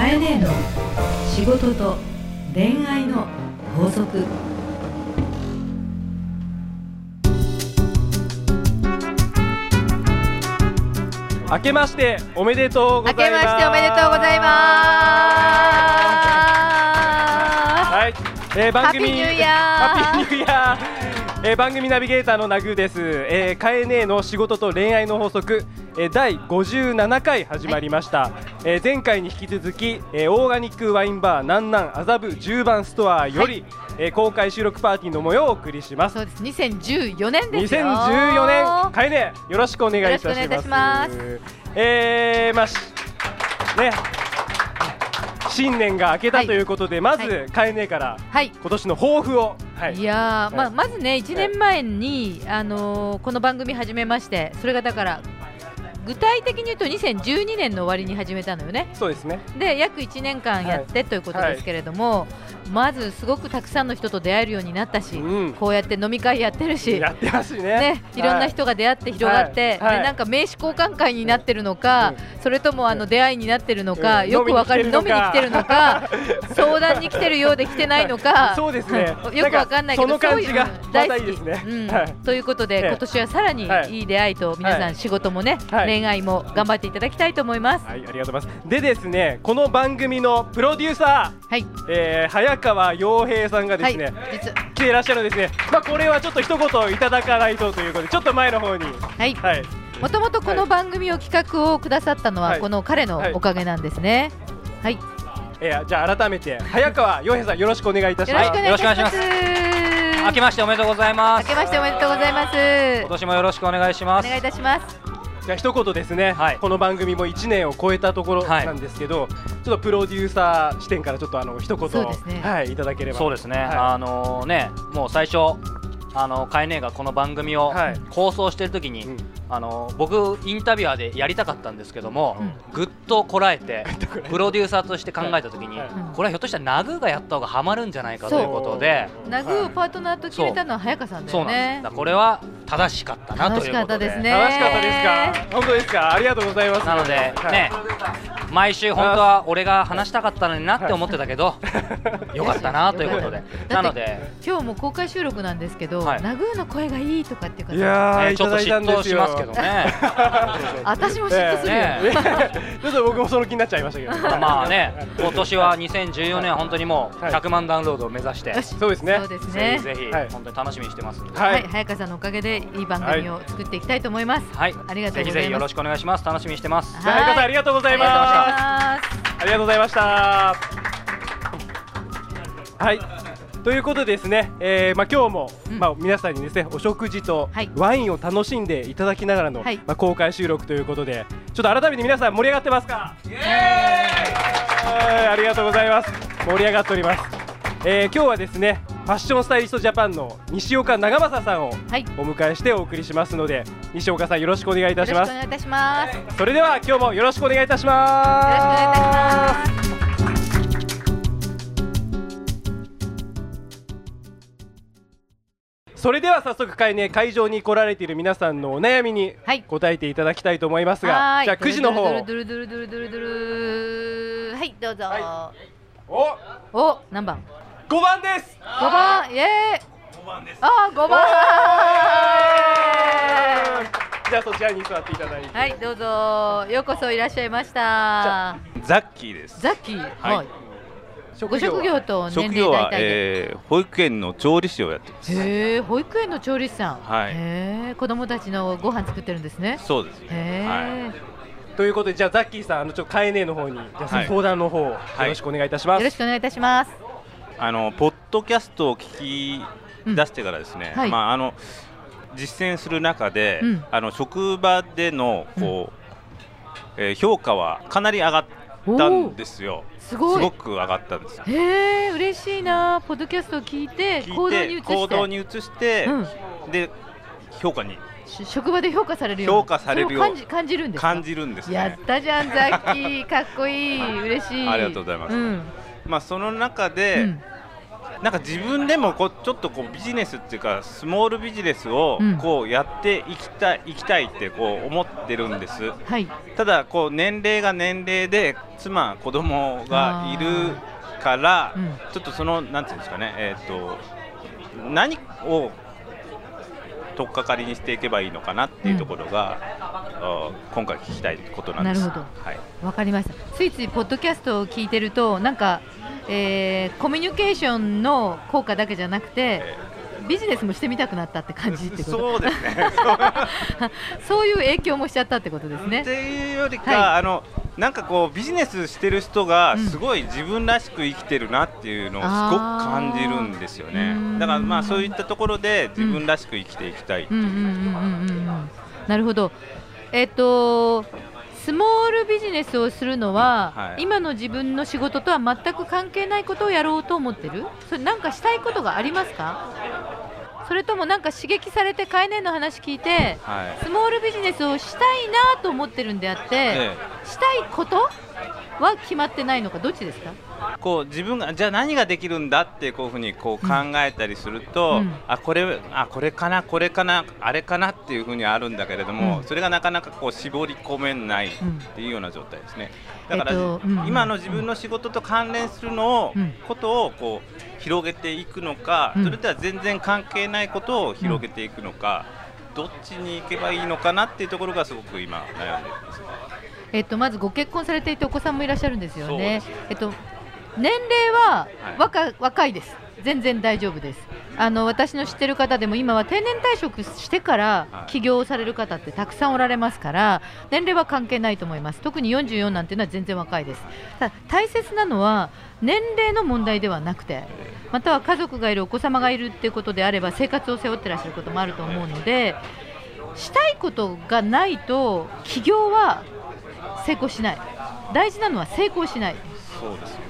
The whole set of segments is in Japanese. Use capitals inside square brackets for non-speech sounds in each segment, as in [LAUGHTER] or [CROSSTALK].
かえねえの仕事と恋愛の法則。明けましておめでとうご明けざいます。ましておめでとうございます。はい、えー、番組。ハッピーニューイヤーえー、番組ナビゲーターのナグーです。えー、かえねえの仕事と恋愛の法則、えー、第57回始まりました。えー、前回に引き続き、えー、オーガニックワインバーなんなん麻布10番ストアより、えー、公開収録パーティーの模様をお送りします。そうです。2014年ですよ。2014年かえねえよろしくお願いいたします。よえー、まあしね新年が明けたはいということで、まず、はいかえねえからはい。今年の抱負を、はい。いやはい。あまずね1年前に、あのーこの番組始めましてそれがだから具体的に言うと2012年の終わりに始めたのよね。そうですね。で約1年間やって、ということですけれども、まずすごくたくさんの人と出会えるようになったし、うん。こうやって飲み会やってるしやってますしね。ね、い。ろんな人が出会って広がって、はい。はい。でなんか名刺交換会になってるのか、それともあの出会いになってるのか、うんよくわかる飲飲みに来てみに来てるのか [LAUGHS] 相談に来てるようで来てないのかそうですね。よくわかんないけどなんかその感じがそういまたいいですね。うん。はい。ということで、ええ。今年はさらにはい。いい出会いと皆さはい。ん仕事もね、はい恋愛も頑張っていただきたいと思います。はい、ありがとうございます。でですね、この番組のプロデューサー、はい、えー、早川洋平さんがですね、はい、実来ていらっしゃるんですね。まあこれはちょっと一言いただかないとということで、ちょっと前の方に、はい、はい、もともとこの番組を企画をくださったのは、はいこの彼のおかげなんですね。はい、えー、じゃあ改めて早川洋平さんよろしくお願いいたしよます。よろしくお願いします明けましておめでとうございます明けましておめでとうございます。今年もよろしくお願いしますお願いいたします。じゃあ一言ですね、はい。この番組も1年を超えたところはい。なんですけど、ちょっとプロデューサー視点からちょっとあの一言ね。はいいただければ。そうですね、はあのねもう最初あのカイネがこの番組をはい。構想してる時に、い、うん。あの僕インタビュアーでやりたかったんですけども、うん。ぐっとこらえてプロデューサーとして考えた時に、はい。うん。これはひょっとしたらナグーがやった方がハマるんじゃないかということでナグーをパートナーと決めたのは早川さんだそうなんです。これは正しかったなということで。正しかったですね。楽しかったですか？本当ですか？ありがとうございます。なのではい。ね、毎週本当は俺が話したかったのになって思ってたけど、[LAUGHS] よかったなということで。なので、今日も公開収録なんですけど、はい。ナグーの声がいいとかっていうかいやちょっと嫉妬しますけどね。[LAUGHS] 私も嫉妬するよ。ねちょっと僕もその気になっちゃいましたけど。[LAUGHS] まあね、今年は2014年は本当にもうはい。100万ダウンロードを目指して、そうですね。そうですぜねひ。ぜひはい。本当に楽しみにしてますは、はい。い、早川さんのおかげでいい番組を作っていきたいと思います。はい、ありがとうございます。ぜひよろしくお願いします。楽しみにしてます。じゃあ早川さんありがとうございます。あありがとうございました。はい。ということでですね、えーまあ、今日も、うん。まあ、皆さんにですねお食事とはい。ワインを楽しんでいただきながらの、はい。まあ、公開収録ということでちょっと改めて皆さん盛り上がってますか？はいありがとうございます。盛り上がっております、えー今日はですねファッションスタイリストジャパンの西岡長政さんをお迎えしてお送りしますので西岡さんよろしくお願いいたろしますお願いいたします。よそれでは今日もよろしくお願いいたしろしくお願いいたしますます。それでは早速会,、ね、会場に来られている皆さんのお悩みにはい答えていただきたいと思いますが、はーいじゃあ9時の方はい、どうぞ。おお、何番？5番です五番、イエーイ。あー、五番。じゃあそちらに座っていただいて、はい、どうぞ。ようこそいらっしゃいました。ザッキーです。ザッキー、はいはい。ご職業と年齢職業は。えー、保育園の調理師をやってます。へえ、保育園の調理師さん。はいへえ、子供たちのご飯作ってるんですね。そうですね。へえ、ということでじゃあザッキーさんあのちょっとカエネの方にじゃあはい相談の方、よろしくお願いいたします、よろしくお願いいたします。あのポッドキャストを聞き出してからですね。うんはいまああの実践する中で、うんあの職場でのこう、えー評価はかなり上がったんですよ。すごい。く上がったんですよ。へえ、嬉しいな。ポッドキャストを聞いて行動に移して。行動に移して、うんで評価にし職場で評価されるように評価される感じ感じるんですか？感じるんですね。やったじゃんザッキーかっこいい嬉しいありがとうございますうんまあその中うで、ん。なんか自分でもこうちょっとこうビジネスっていうかスモールビジネスをうん。こうやっていきたい,、いきたいってこう思ってるんです。はい。ただこう年齢が年齢で妻子供がいるから、うん。ちょっとそのなんていうんですかねえっ、と何を取っかかりにしていけばいいのかなっていうところが、あ今回聞きたいことなんです。なるほど。はい。わかりました。ついついポッドキャストを聞いてるとなんか、えーコミュニケーションの効果だけじゃなくてえビジネスもしてみたくなったって感じってこと。そうですね。[LAUGHS] そういう影響もしちゃったってことですね。っていうよりか、はい。あのなんかこうビジネスしてる人がうん。すごい自分らしく生きてるなっていうのをすごく感じるんですよね。うん。だからまあそういったところで自分らしく生きていきたいっていう。なるほど。えっとスモールビジネスをするのは、はい。今の自分の仕事とは全く関係ないことをやろうと思ってる？それなんかしたいことがありますか？それともなんか刺激されてカエネの話聞いてはい。スモールビジネスをしたいなと思ってるんであって、えしたいことは決まってないのか？どっちですか？えこう自分がじゃあ何ができるんだってこういうふうにこう考えたりすると、うん。あこれあこれかなこれかなあれかなっていうふうにあるんだけれども、うん。それがなかなかこう絞り込めないっうんていうような状態ですね。だから、えっとうん。今の自分の仕事と関連するのを、うん。ことをこう広げていくのか、うん。それとは全然関係ないことを広げていくのか、どっちに行けばいいのかなっていうところがすごく今悩んでるんです。えっと、まずご結婚されていてお子さんもいらっしゃるんですよね。そうです。えっと、年齢ははい。若,、若いです。全然大丈夫です。あの私の知ってる方でも今は定年退職してからはい。起業をされる方ってたくさんおられますから年齢は関係ないと思います。特に44なんていうのは全然若いです。ただ大切なのは年齢の問題ではなくてまたは家族がいるお子様がいるっていうことであれば生活を背負ってらっしゃることもあると思うのでしたいことがないと起業は成功しない。大事なのは成功しない。そうですよ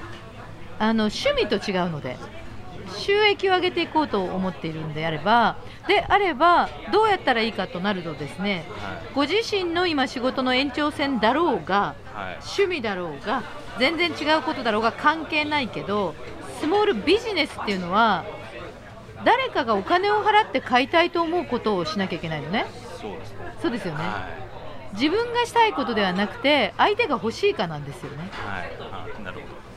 あの趣味と違うので収益を上げていこうと思っているんであればであればどうやったらいいかとなるとですねはい。ご自身の今仕事の延長線だろうがはい。趣味だろうが全然違うことだろうが関係ないけどスモールビジネスっていうのは誰かがお金を払って買いたいと思うことをしなきゃいけないのね。そうですね。そうですよね。は自分がしたいことではなくて相手が欲しいかなんですよね。いはい。あなるほ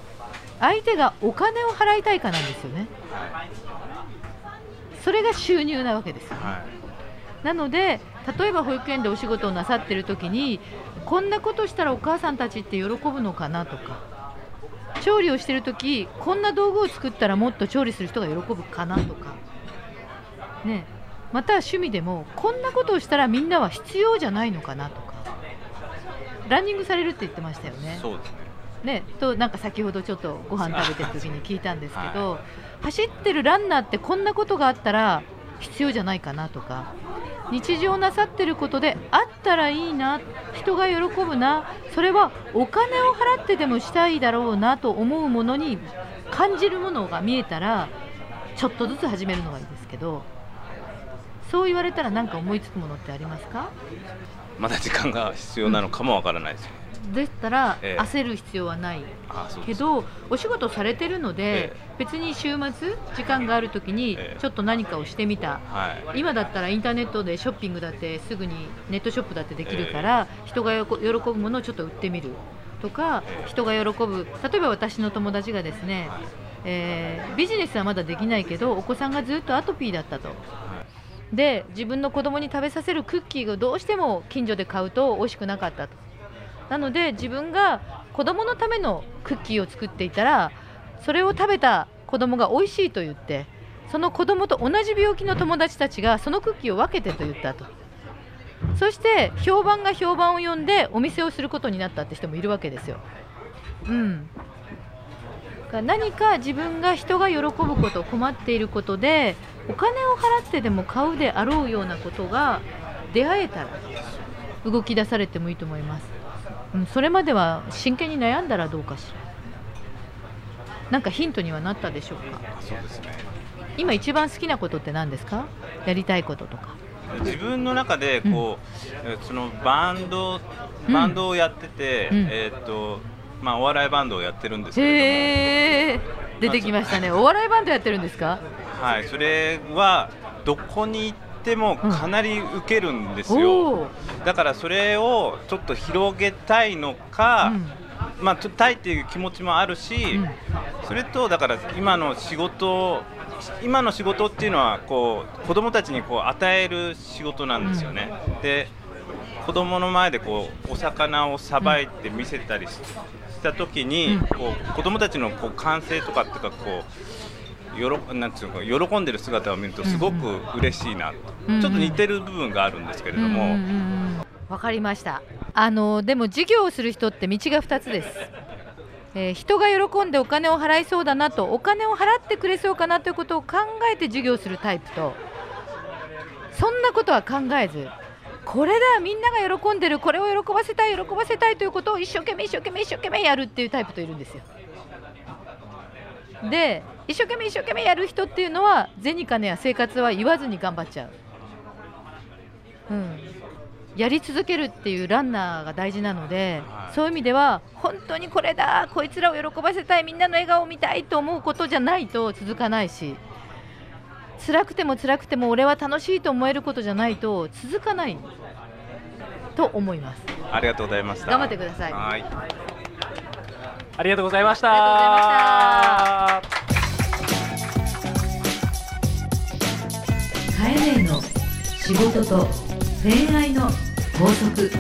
相手がお金を払いたいかなんですよね。どはい。それが収入なわけです。よはい。なので例えば保育園でお仕事をなさってる時にこんなことしたらお母さんたちって喜ぶのかなとか調理をしてる時こんな道具を作ったらもっと調理する人が喜ぶかなとかね。または趣味でもこんなことをしたらみんなは必要じゃないのかなとかランニングされるって言ってましたよね。そうですねね、となんか先ほどちょっとご飯食べてる時に聞いたんですけど、走ってるランナーってこんなことがあったら必要じゃないかなとか日常なさってることであったらいいな人が喜ぶなそれはお金を払ってでもしたいだろうなと思うものに感じるものが見えたらちょっとずつ始めるのがいいですけどそう言われたら何か思いつくものってありますか？まだ時間が必要なのかもわからないですね、でしたらええ。焦る必要はない。けどお仕事されてるので、え別に週末時間があるときにええ。ちょっと何かをしてみた、はい。今だったらインターネットでショッピングだってすぐにネットショップだってできるから、人が喜ぶものをちょっと売ってみる。とか、ええ。人が喜ぶ。例えば私の友達がですね、えービジネスはまだできないけどお子さんがずっとアトピーだったと。で自分の子供に食べさせるクッキーがどうしても近所で買うと美味しくなかったとなので自分が子供のためのクッキーを作っていたらそれを食べた子供が美味しいと言ってその子供と同じ病気の友達たちがそのクッキーを分けてと言ったと。そして評判が評判を呼んでお店をすることになったって人もいるわけですよ。うん。何か自分が人が喜ぶこと困っていることでお金を払ってでも買うであろうようなことが出会えたら動き出されてもいいと思います、それまでは真剣に悩んだらどうかしら。なんかヒントにはなったでしょうか。そうですね。今一番好きなことって何ですか？やりたいこととか。自分の中でこう、えそのバンドうん。バンドをやってて、うん。えーっとまあお笑いバンドをやってるんですけれども、へえ出てきましたね。お笑いバンドやってるんですか？はい、それはどこに行ってもかなり受けるんですよ、おー。だからそれをちょっと広げたいのか、うん。まあ、たいっていう気持ちもあるし、うん。それとだから今の仕事今の仕事っていうのはこう子供たちにこう与える仕事なんですよね。で子供の前でこうお魚をさばいて見せたりしした時に、うん。こう子供たちのこう歓声とかっていうかこうよろなんていうのか喜んでる姿を見るとすごく嬉しいなと、うんうん。ちょっと似てる部分があるんですけれども、わかりました。あのでも事業をする人って道が2つです、えー人が喜んでお金を払いそうだなとお金を払ってくれそうかなということを考えて事業するタイプとそんなことは考えずこれだみんなが喜んでるこれを喜ばせたい喜ばせたいということを一生懸命一生懸命一生懸命やるっていうタイプといるんですよで一生懸命一生懸命やる人っていうのは銭金や生活は言わずに頑張っちゃう。うん、やり続けるっていうランナーが大事なので、はい。そういう意味では本当にこれだこいつらを喜ばせたいみんなの笑顔を見たいと思うことじゃないと続かないし辛くても辛くても俺は楽しいと思えることじゃないと続かないと思います。ありがとうございました。頑張ってくださいはいありがとうございました。あカエネの仕事と恋愛の法則。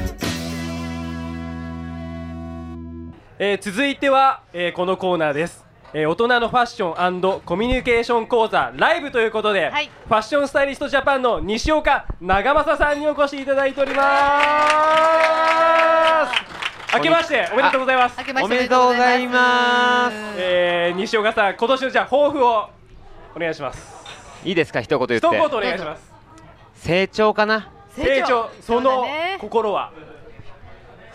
えー続いては、えーこのコーナーです、えー大人のファッションコミュニケーション講座ライブということで、はい。ファッションスタイリストジャパンの西岡長政さんにお越しいただいております明けましておめでとうございます。明けましておめでとうございます。えー西岡さん今年のじゃあ抱負をお願いします。いいですか一言言っ一言おて願いします。成長かな？成長。そのね。心は。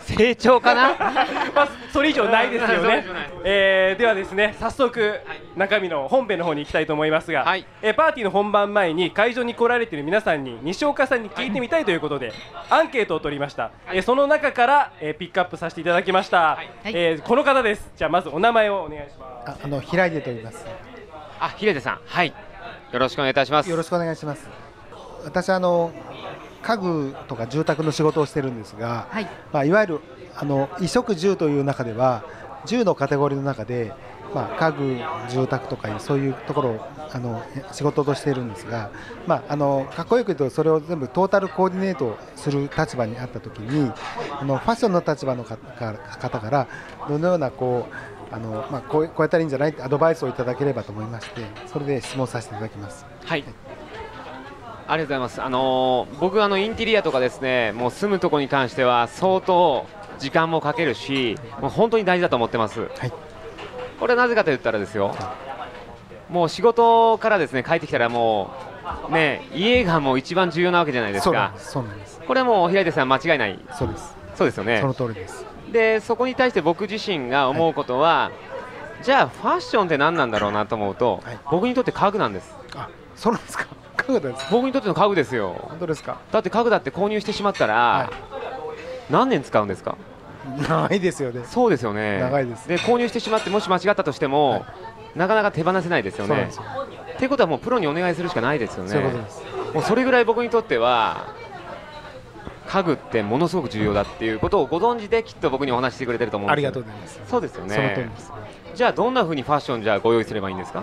成長かな？[LAUGHS] まあ、それ以上ないですよね。[LAUGHS] えーではですね、早速中身の本編の方に行きたいと思いますが、はいえーパーティーの本番前に会場に来られている皆さんに西岡さんに聞いてみたいということで、アンケートを取りました。えーその中から、えーピックアップさせていただきました。えーこの方です。じゃあまずお名前をお願いします。ああの平出と言います。あ平出さんはいよろしくお願いいたしますよろしくお願いします。私あの家具とか住宅の仕事をしてるんですが、はいまあいわゆるあの衣食住という中では住のカテゴリーの中で、まあ家具住宅とかいうそういうところをあの仕事としているんですが、まああのかっこよく言うとそれを全部トータルコーディネートする立場にあったときに、あのファッションの立場の方から方からどのようなこうあのまあこうこうやったらいいんじゃない？ってアドバイスをいただければと思いまして、それで質問させていただきます。はい。ありがとうございます。あのー僕あのインテリアとかですねもう住むところに関しては相当時間もかけるしもう本当に大事だと思ってます。はいこれはなぜかと言ったらですよもう仕事からですね帰ってきたらもうね家がもう一番重要なわけじゃないですかそうなんです。これもう平出さん間違いないそうです。そうですよねその通りです。でそこに対して僕自身が思うことは、じゃあファッションって何なんだろうなと思うと、はい僕にとって家具なんですあ、そうなんですか。[LAUGHS] 家具です。僕にとっての家具ですよ本当ですか。だって家具だって購入してしまったら、は何年使うんですか？[LAUGHS] 長いですよね。そうですよね。長いです。で購入してしまってもし間違ったとしても、はい。なかなか手放せないですよね。そうなんですよ。っていうことはもうプロにお願いするしかないですよね。そういうことです。もうそれぐらい僕にとっては家具ってものすごく重要だっていうことをご存知できっと僕にお話ししてくれてると思うんありですよ。がとうございます。そうですよね。じゃあどんな風にファッションじゃあご用意すればいいんですか？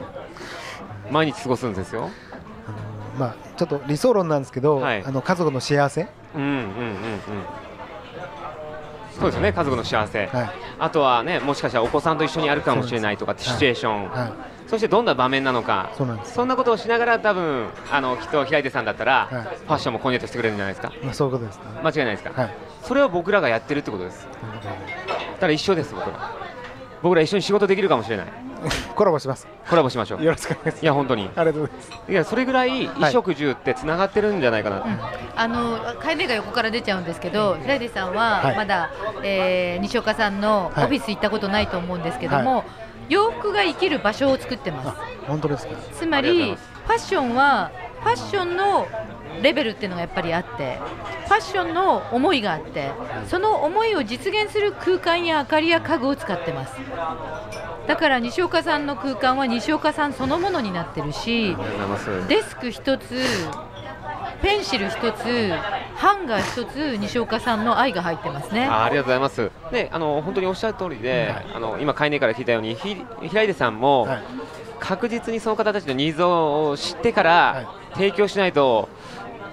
毎日過ごすんですよ。まあちょっと理想論なんですけど、はい。あの家族の幸せ、うんうんうんうんそうですよね家族の幸せ、はい。あとはねもしかしたらお子さんと一緒にあるかもしれないとかってシチュエーション、はい、そしてどんな場面なのか。そんなことをしながら多分あのきっと平出さんだったら、はい。ファッションもコーディネートしてくれるんじゃないですか。まあそういうことですね。間違いないですか、はい。それを僕らがやってるってことです。だから一緒です僕ら。僕ら一緒に仕事できるかもしれない [LAUGHS] コラボします。コラボしましょう。よろしくお願いします。いや本当に。ありがとうございます。いやそれぐらい衣食住ってつながってるんじゃないかな。と、あの会名が横から出ちゃうんですけど、平出さんははい。まだ、えー西岡さんのオフはいィス行ったことないと思うんですけども、洋服が生きる場所を作ってます。あ、本当ですか。つまありファッションはファッションのレベルっていうのがやっぱりあってファッションの思いがあってその思いを実現する空間や明かりや家具を使ってますだから西岡さんの空間は西岡さんそのものになってるしありがとうございます。デスク一つペンシル一つハンガー一つ西岡さんの愛が入ってますね。あありがとうございます。で、あの本当におっしゃる通りで、あの今海根から聞いたように、ひ平出さんも、はい。確実にその方たちのニーズを知ってから、提供しないと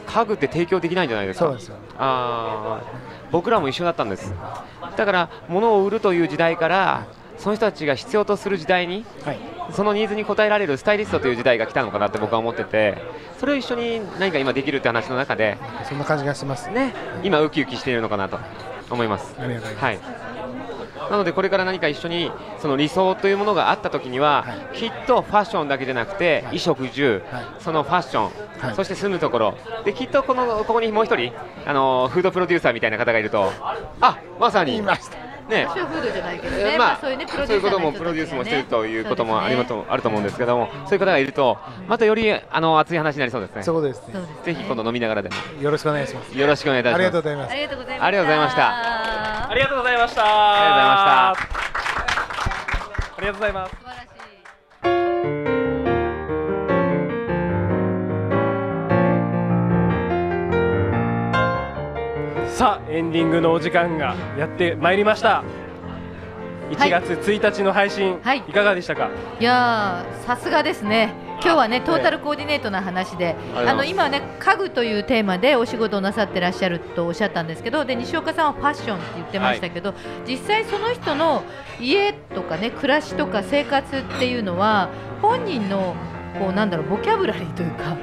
家具って提供できないんじゃないですか？そうですよ。あー。僕らも一緒だったんです。だから物を売るという時代から、その人たちが必要とする時代にはい。そのニーズに応えられるスタイリストという時代が来たのかなって僕は思っててそれを一緒に何か今できるって話の中でそんな感じがします。ね今ウキウキしているのかなと思います。ありがとうございます。はい。なのでこれから何か一緒にその理想というものがあった時には、はきっとファッションだけじゃなくて、衣食住、はい。そのファッション、はい。そして住むところ。できっとこのここにもう一人あのフードプロデューサーみたいな方がいるとあまさに言いましたね。私はフードじゃないけどね、えーまあそういうねプロデューサーの人もプロデュースもしてるということもありまとあると思うんですけどもそういう方がいるとまたよりあの熱い話になりそうですね。そうですね。ぜひ今度飲みながらでも。よろしくお願いします。よろしくお願いいたします。ありがとうございます。ありがとうございました。ありがとうございました。ありがとうございました。あありがとうございます素晴らしいさあエンディングのお時間がやってまいりました。1月1日の配信、はい。いかがでしたか？いやーさすがですね。今日はねトータルコーディネートな話で、ああの今はね家具というテーマでお仕事をなさってらっしゃるとおっしゃったんですけどで西岡さんはファッションって言ってましたけど、実際その人の家とかね暮らしとか生活っていうのは本人のこうなんだろうボキャブラリーというか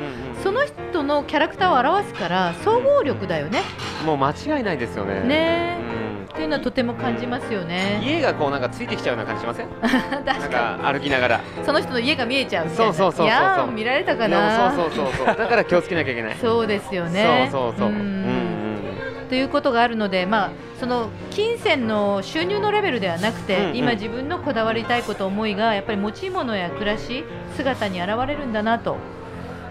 その人のキャラクターを表すから総合力だよね。もう間違いないですよね。ね。うん。っていうのはとても感じますよね。家がこうなんかついてきちゃうような感じしません？[LAUGHS] 確なんかか歩きながら。にその人の家が見えちゃう。そうそうそうそうそう。いやー見られたかな。そうそうそうそう。だから気をつけなきゃいけない。そうですよね。そうそうそう。うんんということがあるので、まあ、その金銭の収入のレベルではなくて、うんうん。今自分のこだわりたいこと思いがやっぱり持ち物や暮らし姿に現れるんだなと。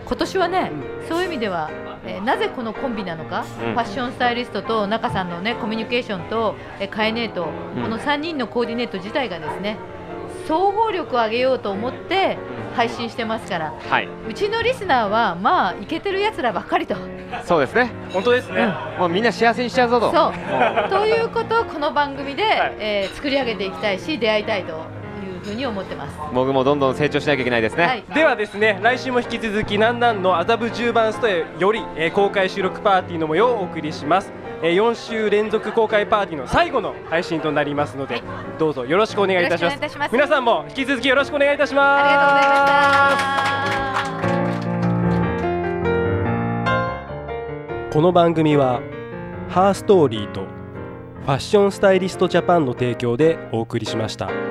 今年はね、そういう意味では、えーなぜこのコンビなのか、うん。ファッションスタイリストと中さんのねコミュニケーションと、えーカエネート、うん。この3人のコーディネート自体がですね総合力を上げようと思って配信してますから。はい。うちのリスナーはまあイケてるやつらばっかりと。そうですね。本当ですね、もうみんな幸せにしちゃうぞと。そう。ということをこの番組で、はい。えー作り上げていきたいし出会いたいというふうに思ってます。僕もどんどん成長しなきゃいけないですね、はい、ではですね来週も引き続きなんなんの麻布十番ストアより、えー公開収録パーティーの模様をお送りします、えー4週連続公開パーティーの最後の配信となりますので、はいどうぞよろしくお願いいたしますよろしくお願いいたします皆さんも引き続きよろしくお願いいたしますありがとうございました。この番組はハーストーリーとファッションスタイリストジャパンの提供でお送りしました。